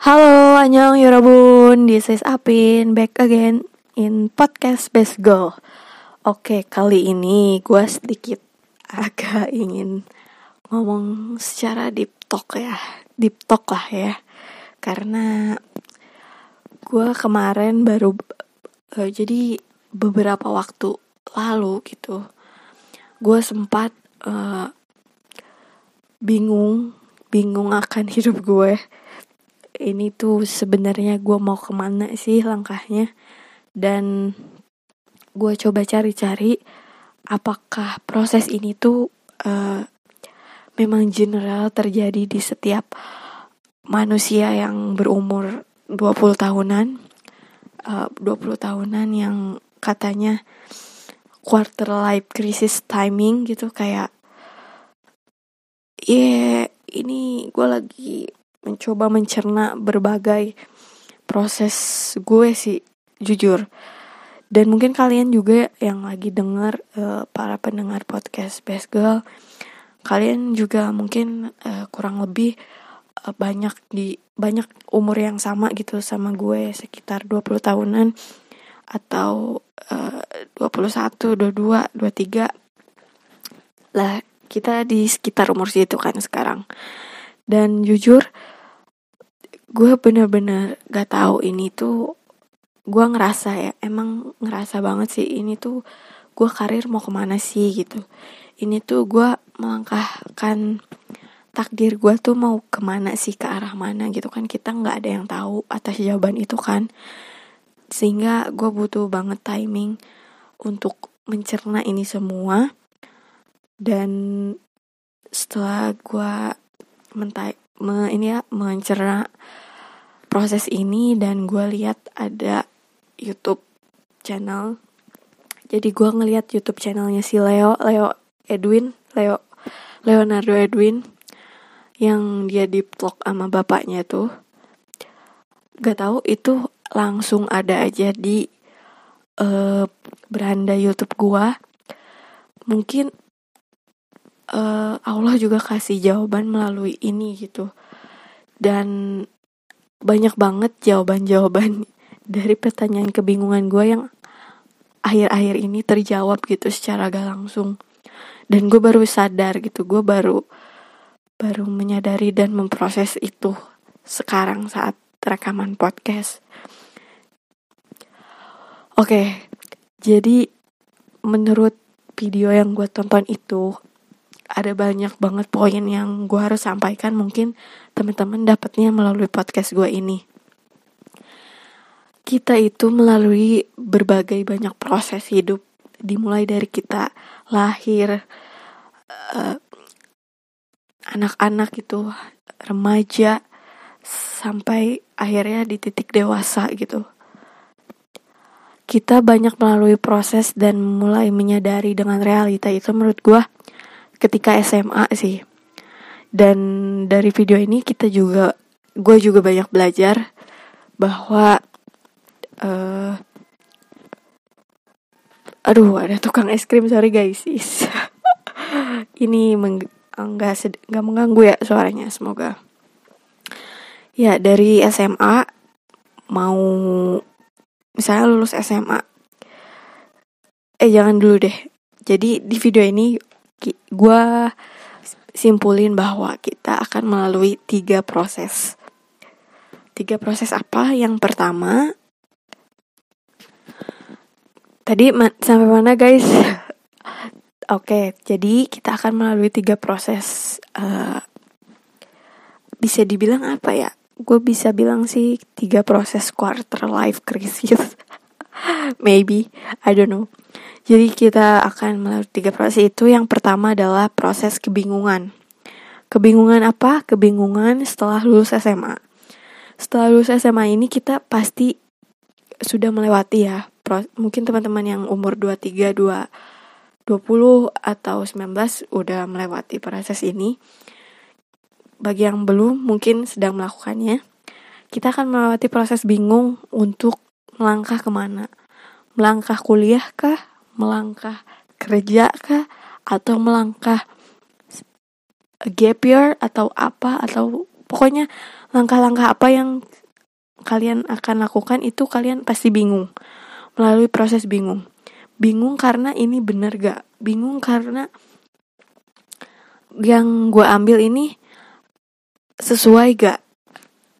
Halo, Anyong Yorobun, this is Apin, back again in podcast Best Girl. Oke, kali ini gue sedikit agak ingin ngomong secara deep talk ya. Deep talk lah ya. Karena gue kemarin baru, uh, jadi beberapa waktu lalu gitu Gue sempat uh, bingung, bingung akan hidup gue ini tuh sebenarnya gue mau ke mana sih langkahnya. Dan gue coba cari-cari apakah proses ini tuh uh, memang general terjadi di setiap manusia yang berumur 20 tahunan uh, 20 tahunan yang katanya quarter life crisis timing gitu kayak ya yeah, ini gue lagi mencoba mencerna berbagai proses gue sih jujur. Dan mungkin kalian juga yang lagi denger uh, para pendengar podcast Best Girl kalian juga mungkin uh, kurang lebih uh, banyak di banyak umur yang sama gitu sama gue sekitar 20 tahunan atau uh, 21, 22, 23 lah kita di sekitar umur situ kan sekarang dan jujur gue bener-bener gak tahu ini tuh gue ngerasa ya emang ngerasa banget sih ini tuh gue karir mau ke mana sih gitu. Ini tuh gue melangkahkan takdir gue tuh mau ke mana sih ke arah mana gitu kan. Kita nggak ada yang tahu atas jawaban itu kan. Sehingga gue butuh banget timing untuk mencerna ini semua. Dan setelah gue mentai me, ini ya mencerna proses ini dan gue lihat ada YouTube channel. Jadi gue ngeliat YouTube channelnya si Leo Leo Edwin Leo Leonardo Edwin yang dia di vlog sama bapaknya tuh gak tahu itu langsung ada aja di uh, beranda YouTube gua. Mungkin uh, Allah juga kasih jawaban melalui ini gitu. Dan banyak banget jawaban-jawaban dari pertanyaan kebingungan gue yang akhir-akhir ini terjawab gitu secara gak langsung. Dan gue baru sadar gitu gue baru baru menyadari dan memproses itu sekarang saat rekaman podcast. Oke jadi menurut video yang gue tonton itu ada banyak banget poin yang gue harus sampaikan mungkin teman-teman dapatnya melalui podcast gue ini. Kita itu melalui berbagai banyak proses hidup dimulai dari kita lahir eh, anak-anak itu remaja sampai akhirnya di titik dewasa gitu. Kita banyak melalui proses dan mulai menyadari dengan realita itu menurut gue ketika SMA sih. Dan dari video ini kita juga gue juga banyak belajar bahwa uh, aduh ada tukang es krim sorry guys. Ini meng enggak enggak mengganggu ya suaranya semoga. Ya dari SMA mau misalnya lulus SMA eh jangan dulu deh. Jadi di video ini gue simpulin bahwa kita akan melalui tiga proses. Tiga proses apa? Yang pertama, tadi ma sampai mana guys? Oke, okay, jadi kita akan melalui tiga proses. Uh, bisa dibilang apa ya? Gue bisa bilang sih tiga proses quarter life crisis. Maybe, I don't know. Jadi kita akan melalui tiga proses itu. Yang pertama adalah proses kebingungan. Kebingungan apa? Kebingungan setelah lulus SMA. Setelah lulus SMA ini kita pasti sudah melewati ya. Mungkin teman-teman yang umur 23, 2, 20 atau 19 udah melewati proses ini. Bagi yang belum mungkin sedang melakukannya. Kita akan melewati proses bingung untuk melangkah ke mana. Melangkah kuliah kah? Melangkah kerja kah atau melangkah gap year atau apa atau pokoknya langkah-langkah apa yang kalian akan lakukan itu kalian pasti bingung. Melalui proses bingung. Bingung karena ini bener gak? Bingung karena yang gue ambil ini sesuai gak?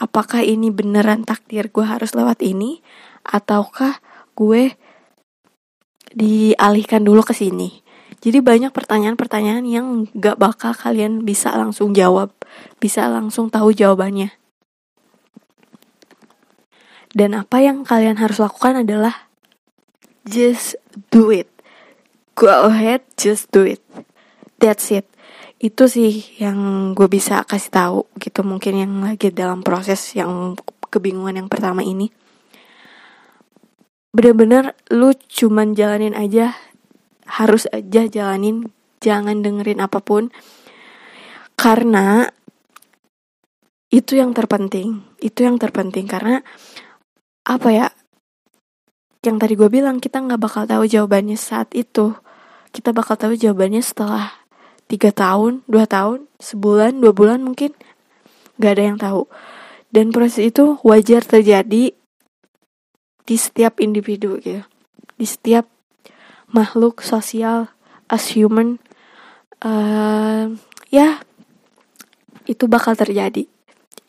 Apakah ini beneran takdir gue harus lewat ini ataukah gue dialihkan dulu ke sini. Jadi banyak pertanyaan-pertanyaan yang gak bakal kalian bisa langsung jawab bisa langsung tahu jawabannya. Dan apa yang kalian harus lakukan adalah just do it. Go ahead just do it. That's it. Itu sih yang gue bisa kasih tahu gitu mungkin yang lagi dalam proses yang kebingungan yang pertama ini bener-bener lu cuman jalanin aja harus aja jalanin jangan dengerin apa pun. Karena itu yang terpenting itu yang terpenting. Karena apa ya yang tadi gue bilang kita nggak bakal tahu jawabannya saat itu. Kita bakal tahu jawabannya setelah tiga tahun dua tahun sebulan dua bulan mungkin. Nggak ada yang tahu. Dan proses itu wajar terjadi di setiap individu gitu. Di setiap makhluk sosial as human uh, ya itu bakal terjadi.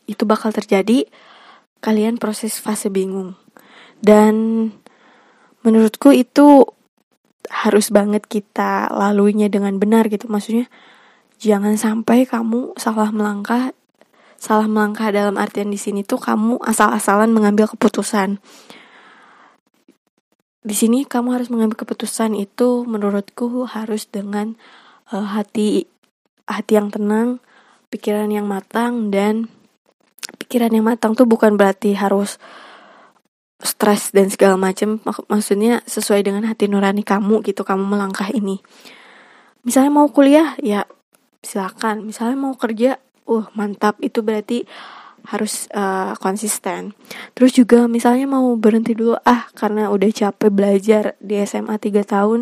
Itu bakal terjadi kalian proses fase bingung. Dan menurutku itu harus banget kita laluinya dengan benar gitu. Maksudnya jangan sampai kamu salah melangkah salah melangkah dalam artian di sini tuh kamu asal-asalan mengambil keputusan di sini kamu harus mengambil keputusan itu menurutku harus dengan uh, hati hati yang tenang pikiran yang matang dan pikiran yang matang tuh bukan berarti harus stres dan segala macam mak maksudnya sesuai dengan hati nurani kamu gitu kamu melangkah ini. Misalnya mau kuliah ya silakan. Misalnya mau kerja uh mantap. Itu berarti harus uh, konsisten terus juga misalnya mau berhenti dulu ah karena udah capek belajar di SMA 3 tahun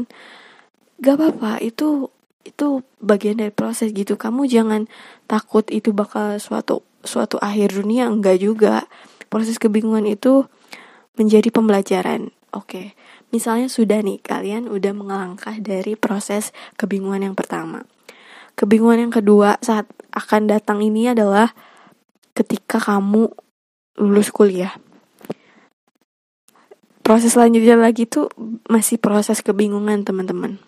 gak apa-apa itu itu bagian dari proses gitu kamu jangan takut itu bakal suatu suatu akhir dunia enggak juga proses kebingungan itu menjadi pembelajaran. Oke, misalnya sudah nih kalian udah mengelangkah dari proses kebingungan yang pertama. Kebingungan yang kedua saat akan datang ini adalah ketika kamu lulus kuliah. Proses selanjutnya lagi tuh masih proses kebingungan teman-teman.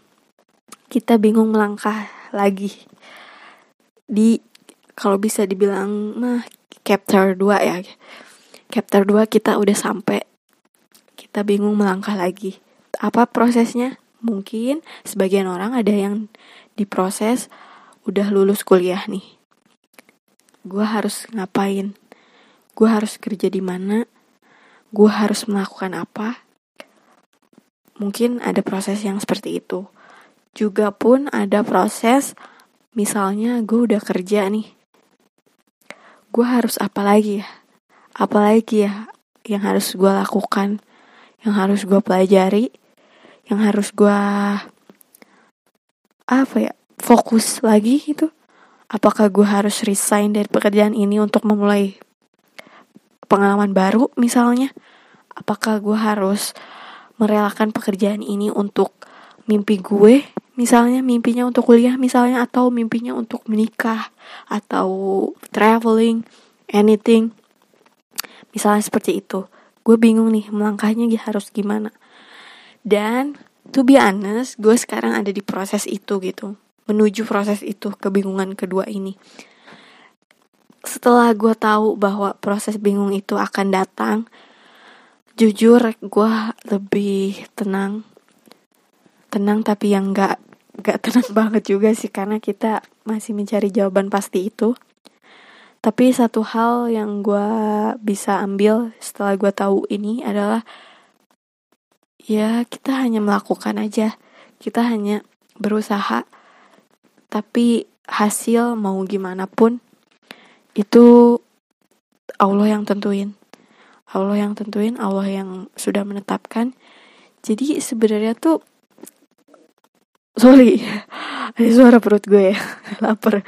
Kita bingung melangkah lagi di kalau bisa dibilang mah chapter 2 ya. Chapter 2 kita udah sampai kita bingung melangkah lagi. Apa prosesnya? Mungkin sebagian orang ada yang diproses udah lulus kuliah nih. Gue harus ngapain? Gue harus kerja di mana? Gue harus melakukan apa? Mungkin ada proses yang seperti itu. Juga pun ada proses, misalnya gue udah kerja nih. Gue harus apa lagi ya? Apa lagi ya yang harus gue lakukan? yang harus gue pelajari yang harus gue apa ya fokus lagi gitu apakah gue harus resign dari pekerjaan ini untuk memulai pengalaman baru misalnya? Apakah gue harus merelakan pekerjaan ini untuk mimpi gue misalnya? Mimpinya untuk kuliah misalnya? Atau mimpinya untuk menikah? Atau traveling anything? Misalnya seperti itu. Gue bingung nih melangkahnya harus gimana? Dan to be honest gue sekarang ada di proses itu gitu menuju proses itu kebingungan kedua ini. Setelah gue tahu bahwa proses bingung itu akan datang jujur gue lebih tenang. Tenang tapi yang gak gak tenang banget juga sih karena kita masih mencari jawaban pasti itu. Tapi satu hal yang gue bisa ambil setelah gue tahu ini adalah ya kita hanya melakukan aja. Kita hanya berusaha tapi hasil mau gimana pun itu Allah yang tentuin. Allah yang tentuin Allah yang sudah menetapkan. Jadi sebenarnya tuh sorry ada suara perut gue ya lapar.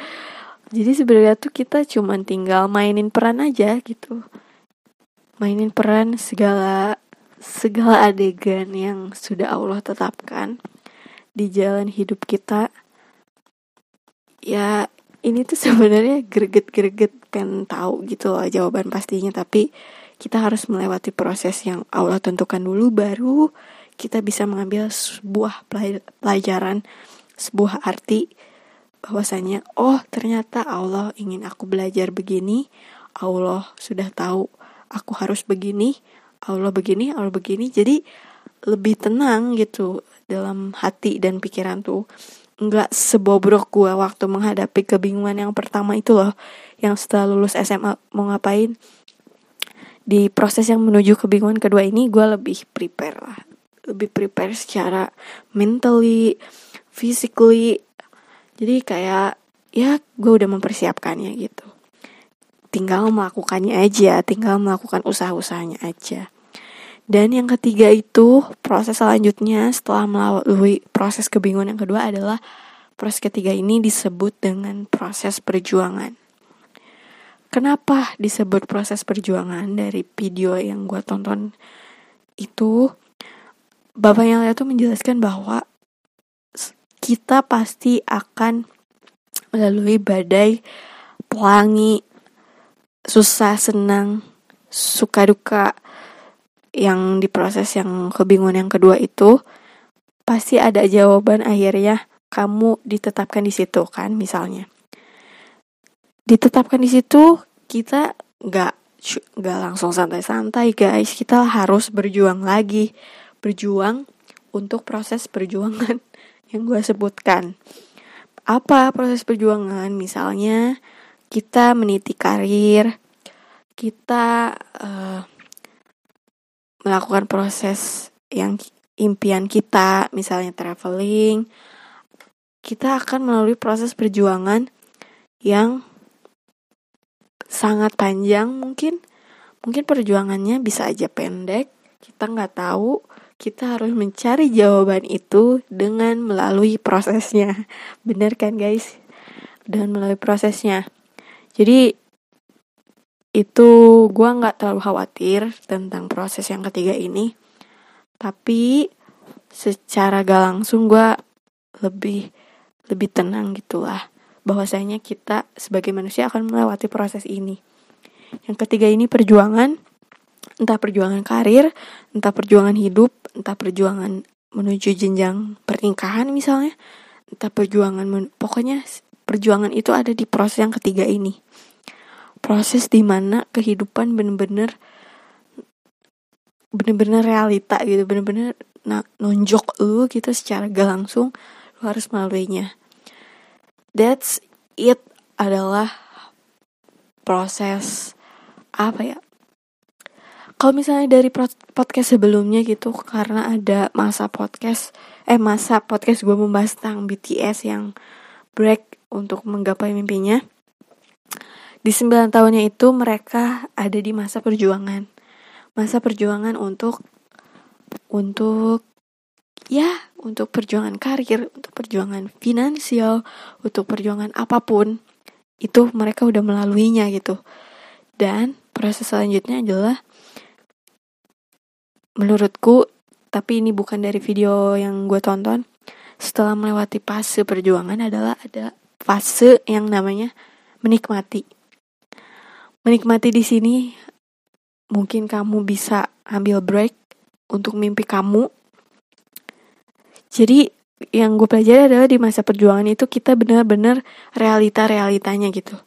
Jadi sebenarnya tuh kita cuman tinggal mainin peran aja gitu. Mainin peran segala segala adegan yang sudah Allah tetapkan di jalan hidup kita ya ini tuh sebenarnya greget-greget pengen tahu gitu loh jawaban pastinya tapi kita harus melewati proses yang Allah tentukan dulu baru kita bisa mengambil sebuah pelajaran sebuah arti bahwasanya oh ternyata Allah ingin aku belajar begini Allah sudah tahu aku harus begini Allah begini Allah begini. Jadi lebih tenang gitu dalam hati dan pikiran tuh nggak sebobrok gue waktu menghadapi kebingungan yang pertama itu loh yang setelah lulus SMA mau ngapain. Di proses yang menuju kebingungan kedua ini gue lebih prepare lah. Lebih prepare secara mentally physically. Jadi kayak ya gue udah mempersiapkannya gitu. Tinggal melakukannya aja tinggal melakukan usaha-usahanya aja dan yang ketiga itu proses selanjutnya setelah melalui proses kebingungan yang kedua adalah proses ketiga ini disebut dengan proses perjuangan. Kenapa disebut proses perjuangan dari video yang gue tonton itu? Bapak yang lihat tuh menjelaskan bahwa kita pasti akan melalui badai, pelangi, susah, senang, suka duka yang diproses yang kebingungan yang kedua itu pasti ada jawaban akhirnya kamu ditetapkan di situ kan misalnya. Ditetapkan di situ kita nggak nggak langsung santai-santai guys. Kita harus berjuang lagi. Berjuang untuk proses perjuangan yang gue sebutkan. Apa proses perjuangan? Misalnya kita meniti karir kita uh, melakukan proses yang impian kita misalnya traveling kita akan melalui proses perjuangan yang sangat panjang mungkin. Mungkin perjuangannya bisa aja pendek kita nggak tahu. Kita harus mencari jawaban itu dengan melalui prosesnya. Bener kan guys? Dengan melalui prosesnya. Jadi itu gue nggak terlalu khawatir tentang proses yang ketiga ini tapi secara gak langsung gue lebih lebih tenang gitulah bahwasanya kita sebagai manusia akan melewati proses ini. Yang ketiga ini perjuangan, entah perjuangan karir, entah perjuangan hidup, entah perjuangan menuju jenjang pernikahan misalnya, entah perjuangan pokoknya perjuangan itu ada di proses yang ketiga ini. Proses di mana kehidupan bener-bener bener-bener realita gitu, bener-bener nonjok lu gitu secara gak langsung lu harus melaluinya that's it adalah proses apa ya? Kalau misalnya dari podcast sebelumnya gitu karena ada masa podcast eh masa podcast gue membahas tentang BTS yang break untuk menggapai mimpinya di 9 tahunnya itu mereka ada di masa perjuangan masa perjuangan untuk untuk ya untuk perjuangan karir, untuk perjuangan finansial, untuk perjuangan apa pun itu mereka udah melaluinya gitu. Dan proses selanjutnya adalah menurutku tapi ini bukan dari video yang gue tonton setelah melewati fase perjuangan adalah ada fase yang namanya menikmati. Menikmati di sini mungkin kamu bisa ambil break untuk mimpi kamu jadi yang gue pelajari adalah di masa perjuangan itu kita benar-benar realita-realitanya gitu.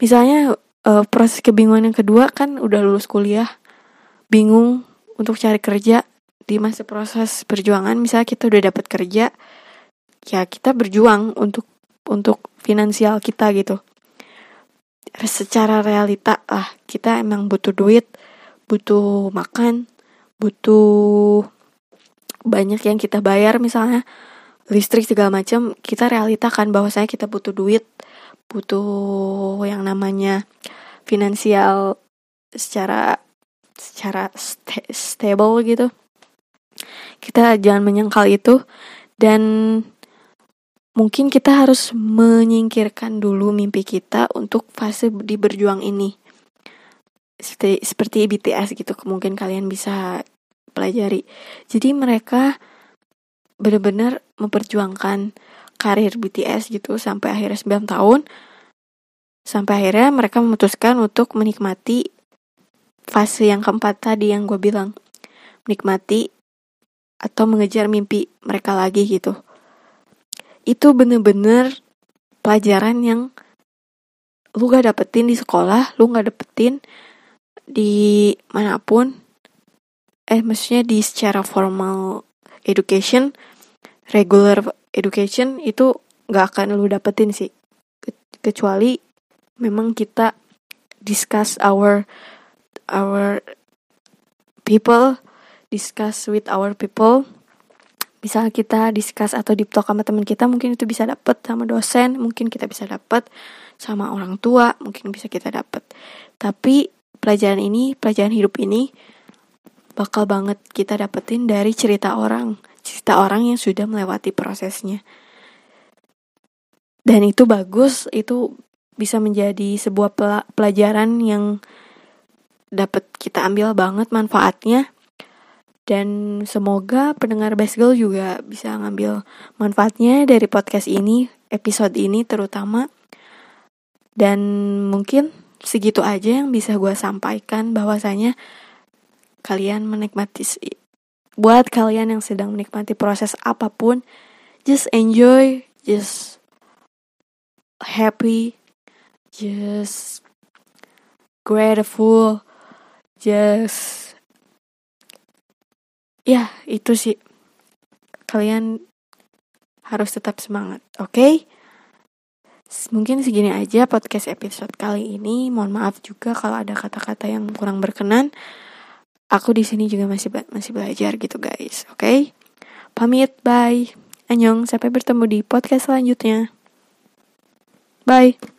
Misalnya uh, proses kebingungan yang kedua kan udah lulus kuliah, bingung untuk cari kerja di masa proses perjuangan. Misalnya kita udah dapat kerja, ya kita berjuang untuk untuk finansial kita gitu. Secara realita lah kita emang butuh duit, butuh makan, butuh banyak yang kita bayar misalnya listrik segala macam. Kita realitakan bahwa saya kita butuh duit butuh yang namanya finansial secara secara st stable gitu. Kita jangan menyangkal itu dan mungkin kita harus menyingkirkan dulu mimpi kita untuk fase di berjuang ini. Seperti, seperti BTS gitu, mungkin kalian bisa pelajari. Jadi mereka benar-benar memperjuangkan karir BTS gitu sampai akhirnya 9 tahun. Sampai akhirnya mereka memutuskan untuk menikmati fase yang keempat tadi yang gue bilang. Menikmati atau mengejar mimpi mereka lagi gitu itu bener-bener pelajaran yang lu gak dapetin di sekolah, lu gak dapetin di mana pun. Eh, maksudnya di secara formal education, regular education itu gak akan lu dapetin sih. Kecuali memang kita discuss our our people, discuss with our people misal kita discuss atau deep talk sama teman kita mungkin itu bisa dapet sama dosen mungkin kita bisa dapet sama orang tua mungkin bisa kita dapet. Tapi pelajaran ini pelajaran hidup ini bakal banget kita dapetin dari cerita orang cerita orang yang sudah melewati prosesnya. Dan itu bagus itu bisa menjadi sebuah pelajaran yang dapat kita ambil banget manfaatnya dan semoga pendengar Best Girl juga bisa ngambil manfaatnya dari podcast ini, episode ini terutama. Dan mungkin segitu aja yang bisa gue sampaikan bahwasanya kalian menikmati buat kalian yang sedang menikmati proses apa pun just enjoy just happy just grateful just ya itu sih. Kalian harus tetap semangat oke? Okay? mungkin segini aja podcast episode kali ini. Mohon maaf juga kalau ada kata-kata yang kurang berkenan. Aku di sini juga masih masih belajar gitu guys oke? Okay? pamit bye. Annyeong sampai bertemu di podcast selanjutnya. Bye